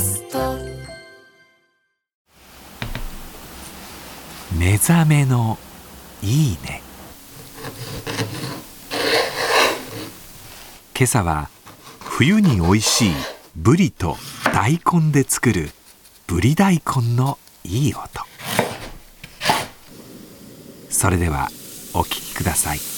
スト。目覚めのいいね。今朝は冬においしいブリと大根で作るブリ大根のいい音。それではお聴きください。